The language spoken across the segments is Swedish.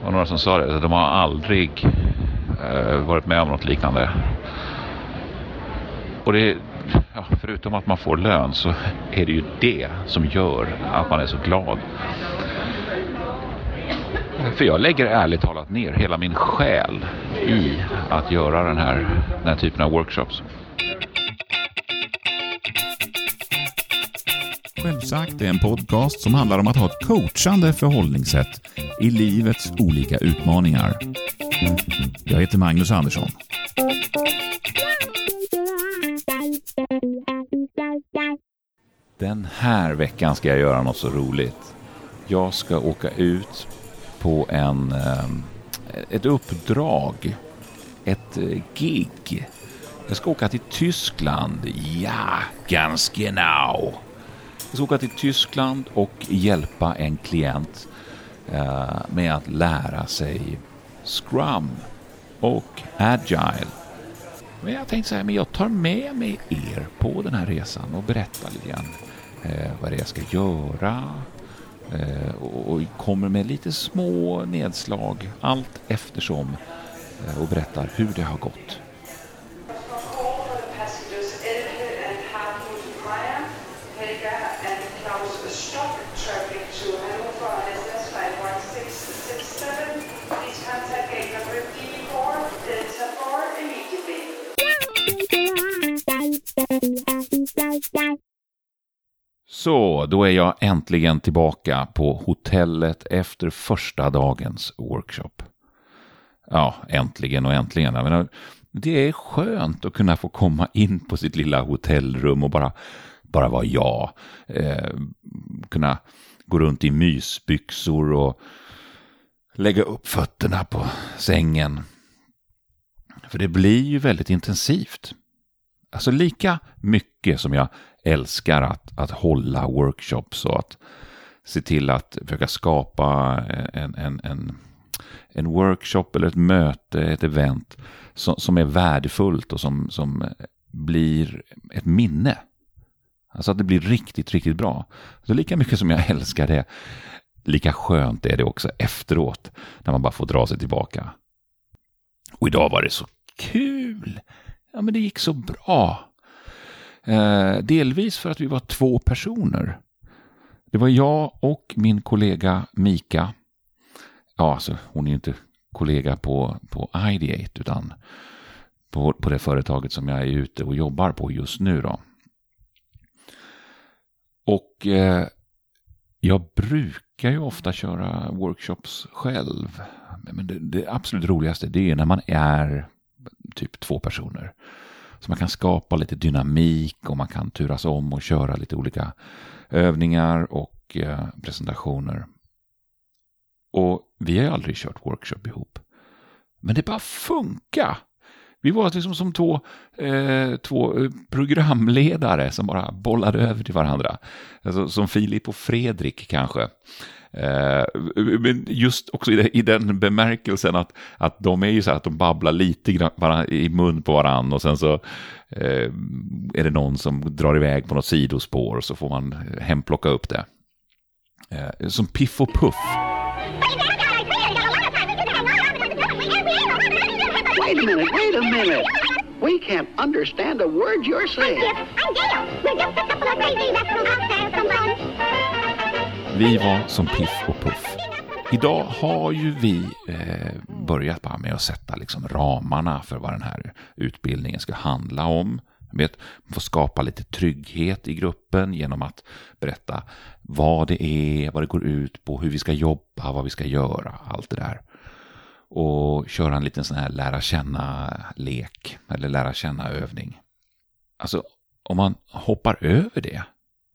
Det var några som sa det, de har aldrig eh, varit med om något liknande. Och det, ja, förutom att man får lön så är det ju det som gör att man är så glad. För jag lägger ärligt talat ner hela min själ i att göra den här, den här typen av workshops. Självsagt är en podcast som handlar om att ha ett coachande förhållningssätt i livets olika utmaningar. Jag heter Magnus Andersson. Den här veckan ska jag göra något så roligt. Jag ska åka ut på en, ehm, ett uppdrag, ett eh, gig. Jag ska åka till Tyskland. Ja, ganz genau. Jag ska åka till Tyskland och hjälpa en klient eh, med att lära sig Scrum och Agile. Men jag tänkte så här, men jag tar med mig er på den här resan och berättar lite grann eh, vad det är jag ska göra. Eh, och, och kommer med lite små nedslag allt eftersom eh, och berättar hur det har gått. Så, då är jag äntligen tillbaka på hotellet efter första dagens workshop. Ja, äntligen och äntligen. Jag menar, det är skönt att kunna få komma in på sitt lilla hotellrum och bara, bara vara jag. Eh, kunna gå runt i mysbyxor och lägga upp fötterna på sängen. För det blir ju väldigt intensivt. Alltså lika mycket som jag älskar att, att hålla workshops och att se till att försöka skapa en, en, en, en workshop eller ett möte, ett event som, som är värdefullt och som, som blir ett minne. Alltså att det blir riktigt, riktigt bra. Så lika mycket som jag älskar det, lika skönt är det också efteråt när man bara får dra sig tillbaka. Och idag var det så kul! Ja, men det gick så bra. Eh, delvis för att vi var två personer. Det var jag och min kollega Mika. Ja, alltså hon är ju inte kollega på, på Ideate utan på, på det företaget som jag är ute och jobbar på just nu. Då. Och eh, jag brukar ju ofta köra workshops själv. Men det, det absolut roligaste det är när man är typ två personer. Så man kan skapa lite dynamik och man kan turas om och köra lite olika övningar och eh, presentationer. Och vi har ju aldrig kört workshop ihop. Men det bara funkar. Vi var liksom som två, eh, två eh, programledare som bara bollade över till varandra. Alltså, som Filip och Fredrik kanske. Eh, men just också i, i, den bemärkelsen att, att de är ju så här att de babblar lite grann i mun på varandra och sen så eh, är det någon som drar iväg på något sidospår och så får man eh, hemplocka upp det. Eh, som Piff och Puff. Wait a minute, wait a minute. We can't understand a word you're saying. I'm Gail. We're just a couple of crazy there from. Vi var som Piff och Puff. Idag har ju vi eh, börjat bara med att sätta liksom ramarna för vad den här utbildningen ska handla om. Vet, få skapa lite trygghet i gruppen genom att berätta vad det är, vad det går ut på, hur vi ska jobba, vad vi ska göra, allt det där. Och köra en liten sån här lära känna-lek eller lära känna-övning. Alltså, om man hoppar över det,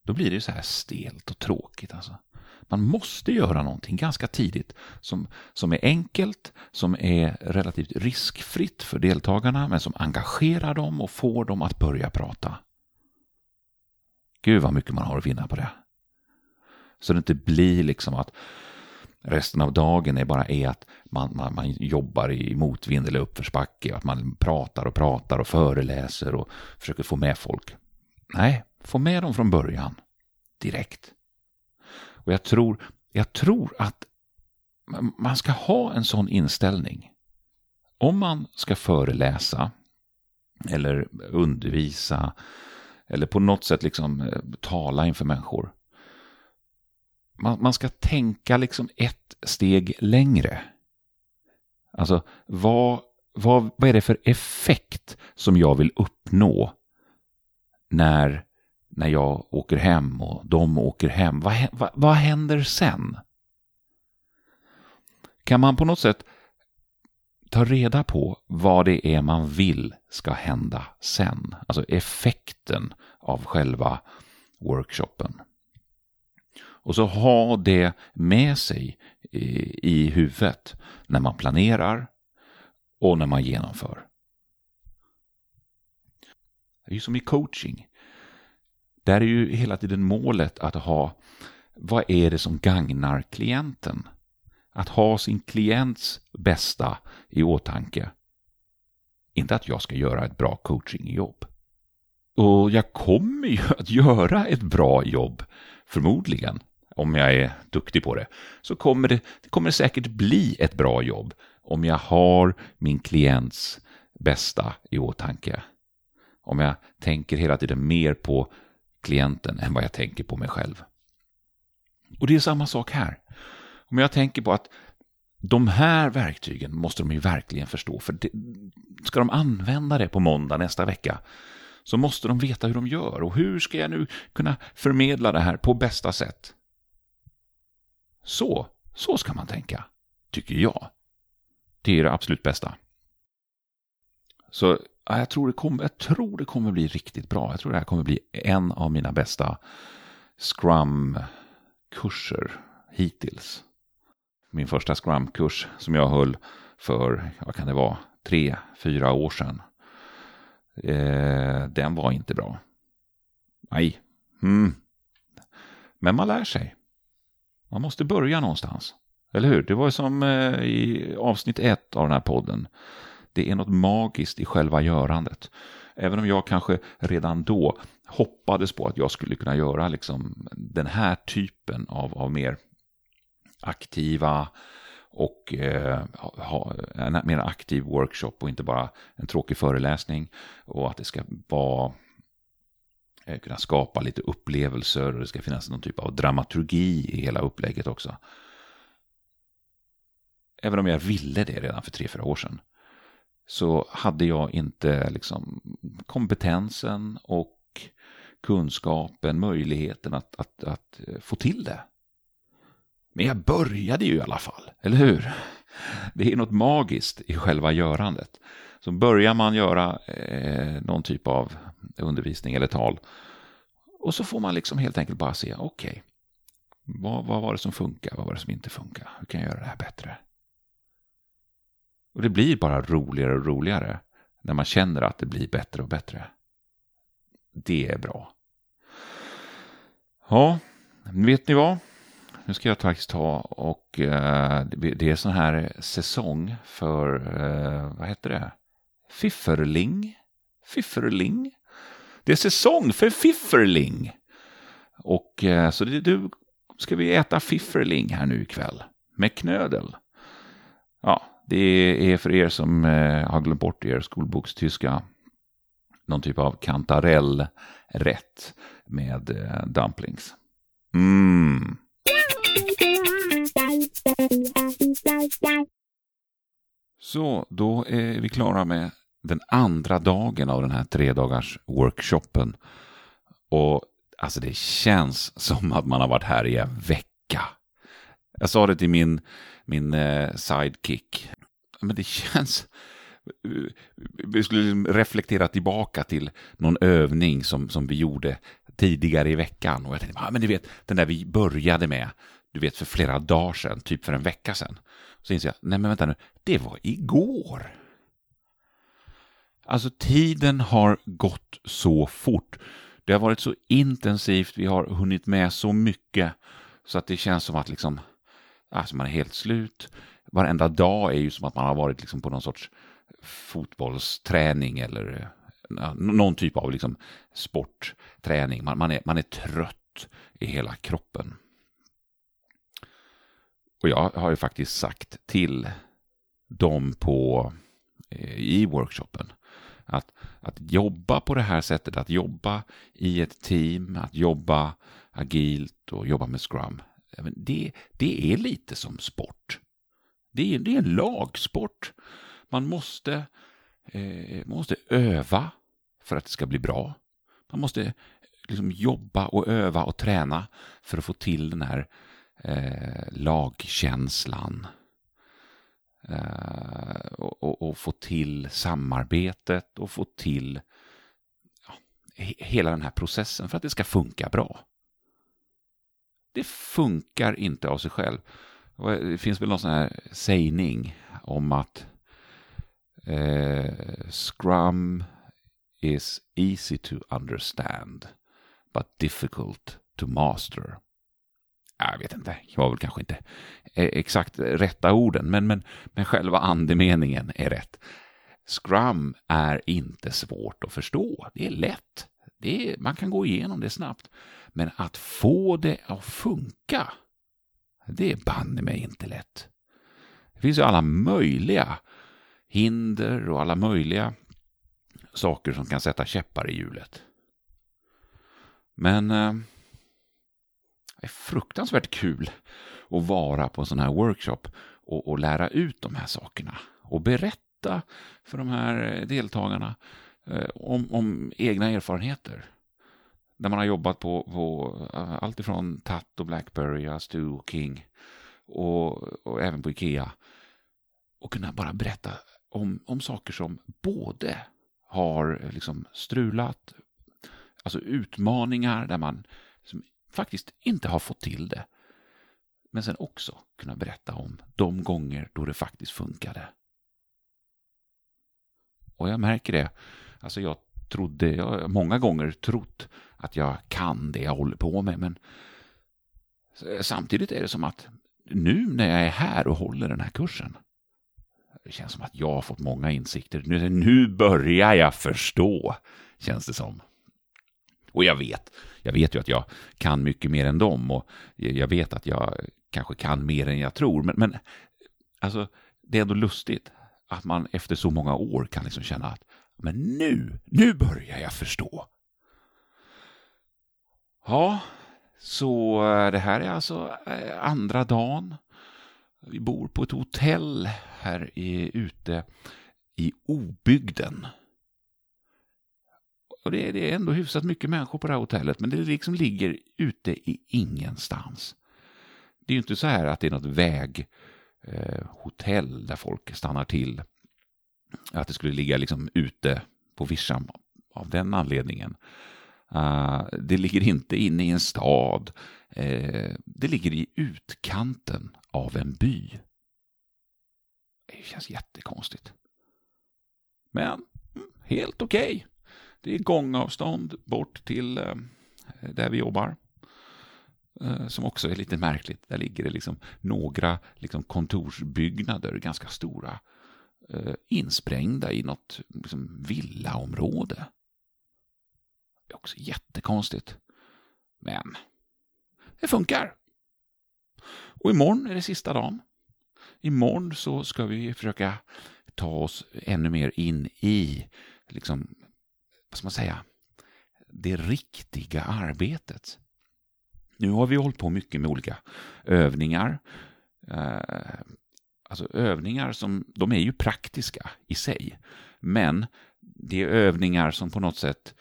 då blir det så här stelt och tråkigt. Alltså. Man måste göra någonting ganska tidigt som, som är enkelt, som är relativt riskfritt för deltagarna, men som engagerar dem och får dem att börja prata. Gud vad mycket man har att vinna på det. Så det inte blir liksom att resten av dagen är bara är att man, man, man jobbar i motvind eller uppförsbacke, att man pratar och pratar och föreläser och försöker få med folk. Nej, få med dem från början. Direkt. Och jag tror, jag tror att man ska ha en sån inställning. Om man ska föreläsa eller undervisa eller på något sätt liksom eh, tala inför människor. Man, man ska tänka liksom ett steg längre. Alltså, vad, vad, vad är det för effekt som jag vill uppnå när, när jag åker hem och de åker hem? Vad, vad, vad händer sen? Kan man på något sätt ta reda på vad det är man vill ska hända sen. Alltså effekten av själva workshopen. Och så ha det med sig i, i huvudet när man planerar och när man genomför. Det är ju som i coaching. Där är ju hela tiden målet att ha vad är det som gagnar klienten? att ha sin klients bästa i åtanke. Inte att jag ska göra ett bra coachingjobb. Och jag kommer ju att göra ett bra jobb, förmodligen. Om jag är duktig på det. Så kommer det, det kommer säkert bli ett bra jobb om jag har min klients bästa i åtanke. Om jag tänker hela tiden mer på klienten än vad jag tänker på mig själv. Och det är samma sak här. Om jag tänker på att de här verktygen måste de ju verkligen förstå. För det, ska de använda det på måndag nästa vecka så måste de veta hur de gör. Och hur ska jag nu kunna förmedla det här på bästa sätt? Så, så ska man tänka, tycker jag. Det är det absolut bästa. Så ja, jag, tror det kommer, jag tror det kommer bli riktigt bra. Jag tror det här kommer bli en av mina bästa Scrum-kurser hittills min första Scrum-kurs som jag höll för, vad kan det vara, tre, fyra år sedan. Eh, den var inte bra. Nej. Mm. Men man lär sig. Man måste börja någonstans. Eller hur? Det var som eh, i avsnitt ett av den här podden. Det är något magiskt i själva görandet. Även om jag kanske redan då hoppades på att jag skulle kunna göra liksom den här typen av, av mer aktiva och eh, ha en mer aktiv workshop och inte bara en tråkig föreläsning. Och att det ska vara Eh, kunna skapa lite upplevelser och det ska finnas någon typ av dramaturgi i hela upplägget också. Även om jag ville det redan för tre, fyra år sedan så hade jag inte liksom kompetensen och kunskapen, möjligheten att, att, att få till det. Men jag började ju i alla fall, eller hur? Det är något magiskt i själva görandet. Så börjar man göra eh, någon typ av undervisning eller tal och så får man liksom helt enkelt bara se, okej, okay, vad, vad var det som funkar, vad var det som inte funkar, hur kan jag göra det här bättre? Och det blir bara roligare och roligare när man känner att det blir bättre och bättre. Det är bra. Ja, vet ni vad? nu ska jag faktiskt ta och eh, det är sån här säsong för, eh, vad heter det? Fifferling? Fifferling? Det är säsong för fifferling. Och eh, så det, du ska vi äta fifferling här nu ikväll. Med knödel. Ja, det är för er som eh, har glömt bort er skolbokstyska någon typ av kantarellrätt med eh, dumplings. Mm. Så, då är vi klara med den andra dagen av den här tre dagars workshopen. Och alltså det känns som att man har varit här i en vecka. Jag sa det till min, min eh, sidekick. Men det känns... Vi skulle liksom reflektera tillbaka till någon övning som, som vi gjorde tidigare i veckan. Och jag tänkte, ah, men du vet, den där vi började med du vet för flera dagar sedan, typ för en vecka sedan. Så inser jag, nej men vänta nu, det var igår. Alltså tiden har gått så fort. Det har varit så intensivt, vi har hunnit med så mycket så att det känns som att liksom, alltså man är helt slut. Varenda dag är ju som att man har varit liksom på någon sorts fotbollsträning eller eh, någon typ av liksom sportträning. Man, man, är, man är trött i hela kroppen. Och jag har ju faktiskt sagt till dem på, eh, i workshopen att, att jobba på det här sättet, att jobba i ett team, att jobba agilt och jobba med scrum. Det, det är lite som sport. Det är, det är en lagsport. Man måste, eh, måste öva för att det ska bli bra. Man måste liksom jobba och öva och träna för att få till den här eh, lagkänslan. Eh, och, och, och, få till samarbetet och få till ja, hela den här processen för att det ska funka bra. Det funkar inte av sig själv. Eh, det finns väl någon sån här sägning om att eh, Scrum is easy to understand but difficult to master. Jag vet inte, jag var väl kanske inte eh, exakt rätta orden, men, men, men själva andemeningen är rätt. Scrum är inte svårt att förstå, det är lätt. Det är, man kan gå igenom det snabbt. Men att få det att funka, det är banne mig inte lätt. Det finns ju alla möjliga hinder och alla möjliga saker som kan sätta käppar i hjulet. Men eh, är fruktansvärt kul att vara på en sån här workshop och, och lära ut de här sakerna och berätta för de här eh, deltagarna eh, om, om egna erfarenheter. Där man har jobbat på, på eh, allt ifrån Tatt och Blackberry, Stu och King och, och även på Ikea. Och kunna bara berätta om, om saker som både har eh, liksom strulat, alltså utmaningar där man liksom faktiskt inte har fått till det. Men sen också kunna berätta om de gånger då det faktiskt funkade. Och jag märker det. Alltså jag trodde, jag har många gånger trott att jag kan det jag håller på med. Men samtidigt är det som att nu när jag är här och håller den här kursen det känns som att jag har fått många insikter. Nu, nu börjar jag förstå, känns det som. Och jag vet, jag vet ju att jag kan mycket mer än dem och jag vet att jag kanske kan mer än jag tror. Men, men alltså, det är ändå lustigt att man efter så många år kan liksom känna att men nu, nu börjar jag förstå. Ja, så eh, det här är alltså eh, andra dagen. Vi bor på ett hotell här i, ute i obygden. Och det är, det är ändå hyfsat mycket människor på det här hotellet, men det liksom ligger ute i ingenstans. Det är ju inte så här att det är något väghotell eh, där folk stannar till. Att det skulle ligga liksom ute på vischan av den anledningen. Uh, det ligger inte inne i en stad. Uh, det ligger i utkanten av en by. Det känns jättekonstigt. Men mm, helt okej. Okay. Det är gångavstånd bort till eh, där vi jobbar. Eh, som också är lite märkligt. Där ligger det liksom några liksom kontorsbyggnader, ganska stora, eh, insprängda i något liksom villaområde. Det är också jättekonstigt. Men det funkar. Och imorgon är det sista dagen. Imorgon så ska vi försöka ta oss ännu mer in i, liksom, vad ska man säga, det riktiga arbetet. Nu har vi hållit på mycket med olika övningar. Eh, alltså övningar som, de är ju praktiska i sig. Men det är övningar som på något sätt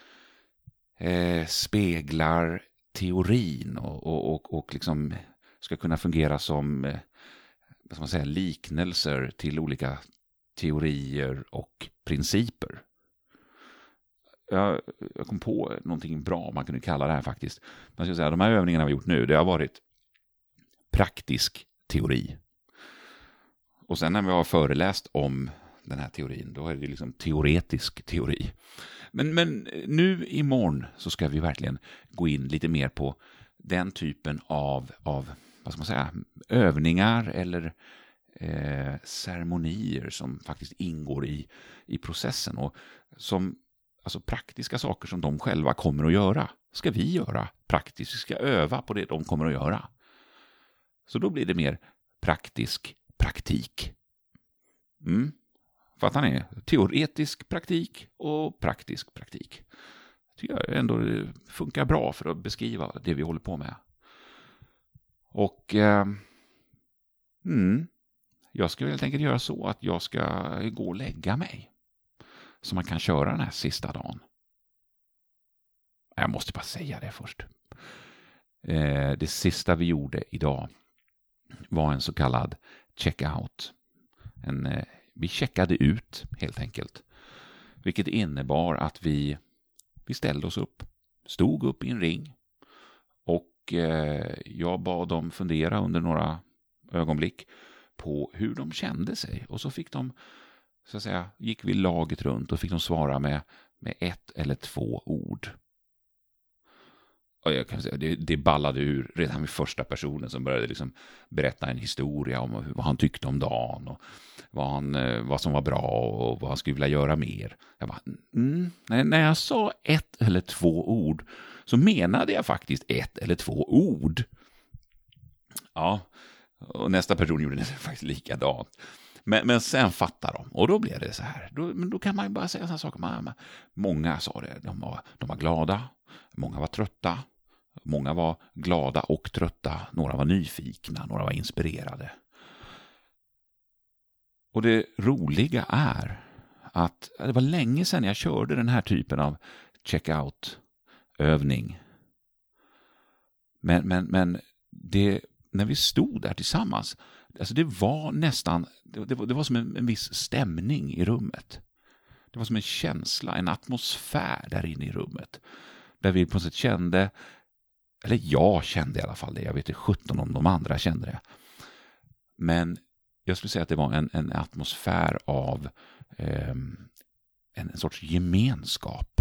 eh, speglar teorin och, och, och, och liksom ska kunna fungera som eh, vad ska man säga, liknelser till olika teorier och principer. Jag, jag, kom på någonting bra man kunde kalla det här faktiskt. Man ska säga, de här övningarna vi gjort nu, det har varit praktisk teori. Och sen när vi har föreläst om den här teorin, då är det liksom teoretisk teori. Men, men nu imorgon så ska vi verkligen gå in lite mer på den typen av, av vad ska man säga, övningar eller eh, ceremonier som faktiskt ingår i, i processen och som alltså praktiska saker som de själva kommer att göra ska vi göra praktiskt. Vi ska öva på det de kommer att göra. Så då blir det mer praktisk praktik. Mm. Fattar ni? Teoretisk praktik och praktisk praktik. tycker jag ändå det funkar bra för att beskriva det vi håller på med. Och eh, mm, jag ska helt enkelt göra så att jag ska gå och lägga mig som man kan köra den här sista dagen. Jag måste bara säga det först. Eh, det sista vi gjorde idag var en så kallad checkout. En, eh, vi checkade ut helt enkelt. Vilket innebar att vi, vi ställde oss upp, stod upp i en ring och eh, jag bad dem fundera under några ögonblick på hur de kände sig. Och så fick de, så att säga, gick vi laget runt och fick de svara med, med ett eller två ord. Och jag kan säga, det, det ballade ur redan vid första personen som började liksom berätta en historia om vad han tyckte om dagen och vad, han, eh, vad som var bra och vad han skulle vilja göra mer. Jag bara, mm, när jag sa ett eller två ord så menade jag faktiskt ett eller två ord. Ja, och nästa person gjorde det faktiskt likadant. Men, men sen fattar de och då blev det så här. Då, men då kan man ju bara säga sådana saker. många sa det, de var, de var glada, många var trötta, många var glada och trötta, några var nyfikna, några var inspirerade. Och det roliga är att det var länge sedan jag körde den här typen av checkout-övning. Men, men, men det, när vi stod där tillsammans, alltså det var nästan, det, det, var, det var som en, en viss stämning i rummet. Det var som en känsla, en atmosfär där inne i rummet. Där vi på något sätt kände, eller jag kände i alla fall det, jag vet inte 17 om de andra kände det. Men jag skulle säga att det var en, en atmosfär av eh, en, en sorts gemenskap.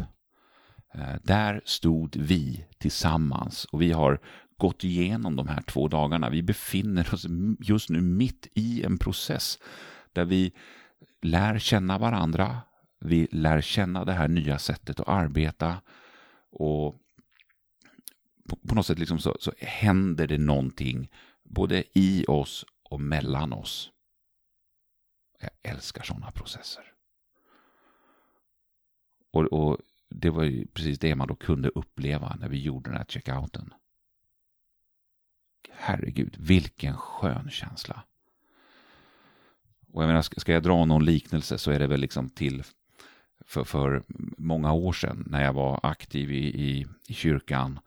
Eh, där stod vi tillsammans och vi har gått igenom de här två dagarna. Vi befinner oss just nu mitt i en process där vi lär känna varandra. Vi lär känna det här nya sättet att arbeta och på, på något sätt liksom så, så händer det någonting både i oss och mellan oss. Jag älskar sådana processer. Och, och, det var ju precis det man då kunde uppleva när vi gjorde den här checkouten. Herregud, vilken skön känsla. Och jag menar, ska jag dra någon liknelse så är det väl liksom till för, för många år sedan när jag var aktiv i, i, i kyrkan.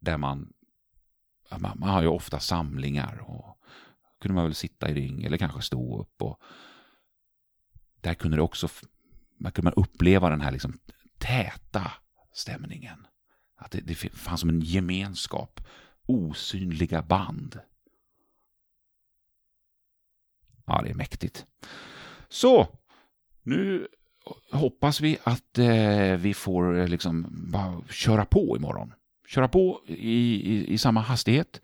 Där man, man, man har ju ofta samlingar och kunde man väl sitta i ring eller kanske stå upp. och Där kunde det också man kunde man uppleva den här liksom täta stämningen. Att det, det fanns som en gemenskap, osynliga band. Ja, det är mäktigt. Så, nu hoppas vi att eh, vi får eh, liksom bara köra på imorgon. Köra på i, i, i samma hastighet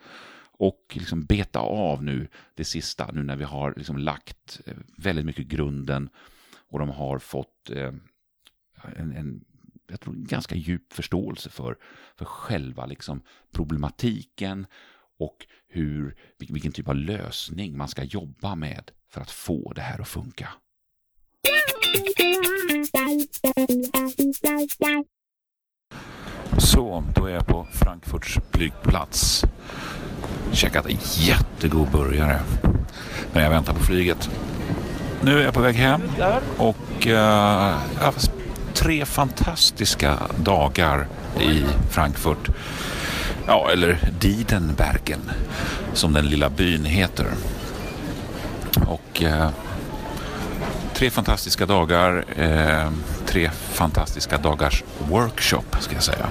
och liksom beta av nu det sista, nu när vi har liksom lagt eh, väldigt mycket grunden och de har fått eh, en, en jag tror, ganska djup förståelse för, för själva liksom problematiken och hur, vilken typ av lösning man ska jobba med för att få det här att funka. Så, då är jag på Frankfurts flygplats. Käkat en jättegod burgare. Men jag väntar på flyget. Nu är jag på väg hem och uh, tre fantastiska dagar i Frankfurt. Ja, eller Diedenbergen som den lilla byn heter. Och eh, tre fantastiska dagar, eh, tre fantastiska dagars workshop ska jag säga.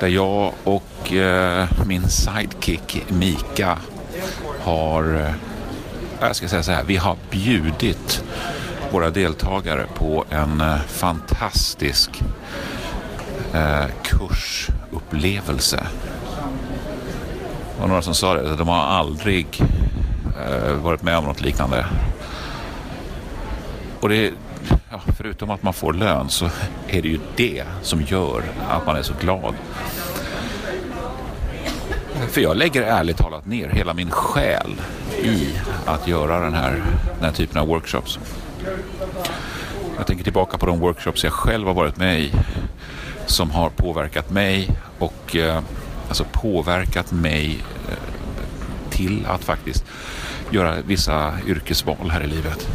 Där jag och eh, min sidekick Mika har eh, jag ska säga så här, vi har bjudit våra deltagare på en eh, fantastisk eh, kursupplevelse. Det var några som sa det, de har aldrig eh, varit med om något liknande. Och det, ja, förutom att man får lön så är det ju det som gör att man är så glad. För jag lägger ärligt talat ner hela min själ i att göra den här, den här typen av workshops. Jag tänker tillbaka på de workshops jag själv har varit med i som har påverkat mig och eh, alltså påverkat mig eh, till att faktiskt göra vissa yrkesval här i livet.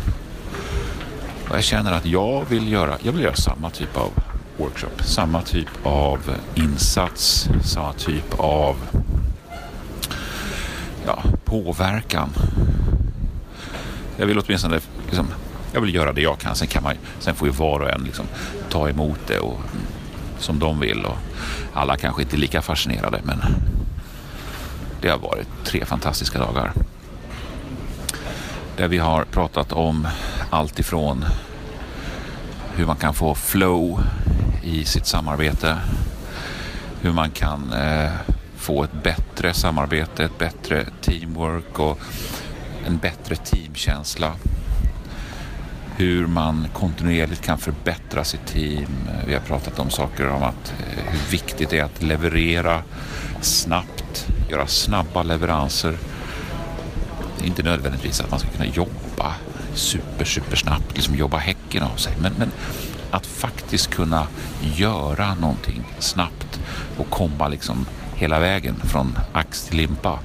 Och jag känner att jag vill göra, jag vill göra samma typ av workshop, samma typ av insats, samma typ av ja, påverkan. Jag vill åtminstone liksom, jag vill göra det jag kan. Sen, kan man, sen får ju var och en liksom, ta emot det och, som de vill. Och alla kanske inte är lika fascinerade men det har varit tre fantastiska dagar. Där vi har pratat om allt ifrån hur man kan få flow i sitt samarbete. Hur man kan eh, få ett bättre samarbete, ett bättre teamwork och en bättre teamkänsla. Hur man kontinuerligt kan förbättra sitt team. Vi har pratat om saker om att eh, hur viktigt det är att leverera snabbt, göra snabba leveranser. Det är inte nödvändigtvis att man ska kunna jobba super, super snabbt, liksom jobba häcken av sig. Men, men att faktiskt kunna göra någonting snabbt och komma liksom hela vägen från ax till limpa.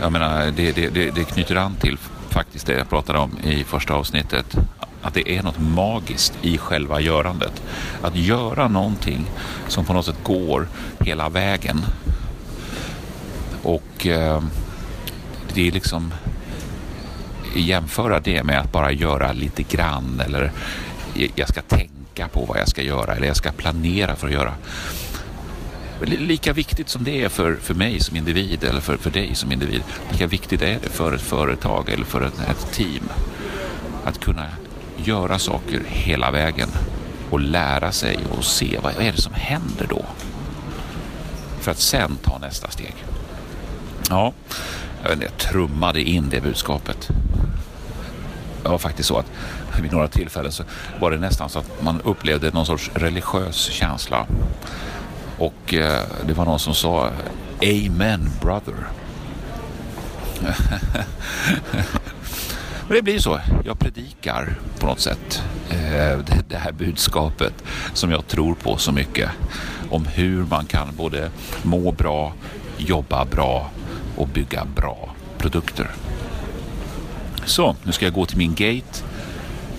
Jag menar, det, det, det, det knyter an till faktiskt det jag pratade om i första avsnittet. Att det är något magiskt i själva görandet. Att göra någonting som på något sätt går hela vägen. Och eh, det är liksom jämföra det med att bara göra lite grann eller jag ska tänka på vad jag ska göra eller jag ska planera för att göra. Lika viktigt som det är för, för mig som individ eller för, för dig som individ, lika viktigt är det för ett företag eller för ett, ett team att kunna göra saker hela vägen och lära sig och se vad är det som händer då. För att sen ta nästa steg. Ja, jag, vet inte, jag trummade in det budskapet. Det var faktiskt så att vid några tillfällen så var det nästan så att man upplevde någon sorts religiös känsla. Och eh, det var någon som sa Amen brother. Men det blir så. Jag predikar på något sätt eh, det här budskapet som jag tror på så mycket. Om hur man kan både må bra, jobba bra och bygga bra produkter. Så, nu ska jag gå till min gate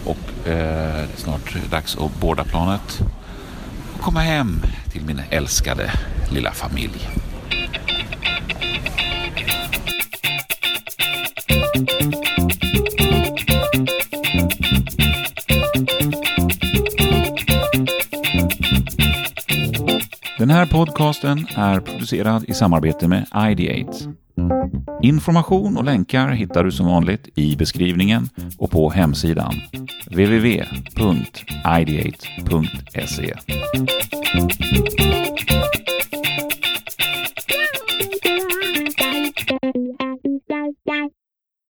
och eh, snart dags att båda planet och komma hem till min älskade lilla familj. Den här podcasten är producerad i samarbete med Ideate. Information och länkar hittar du som vanligt i beskrivningen och på hemsidan www.ideate.se. thank you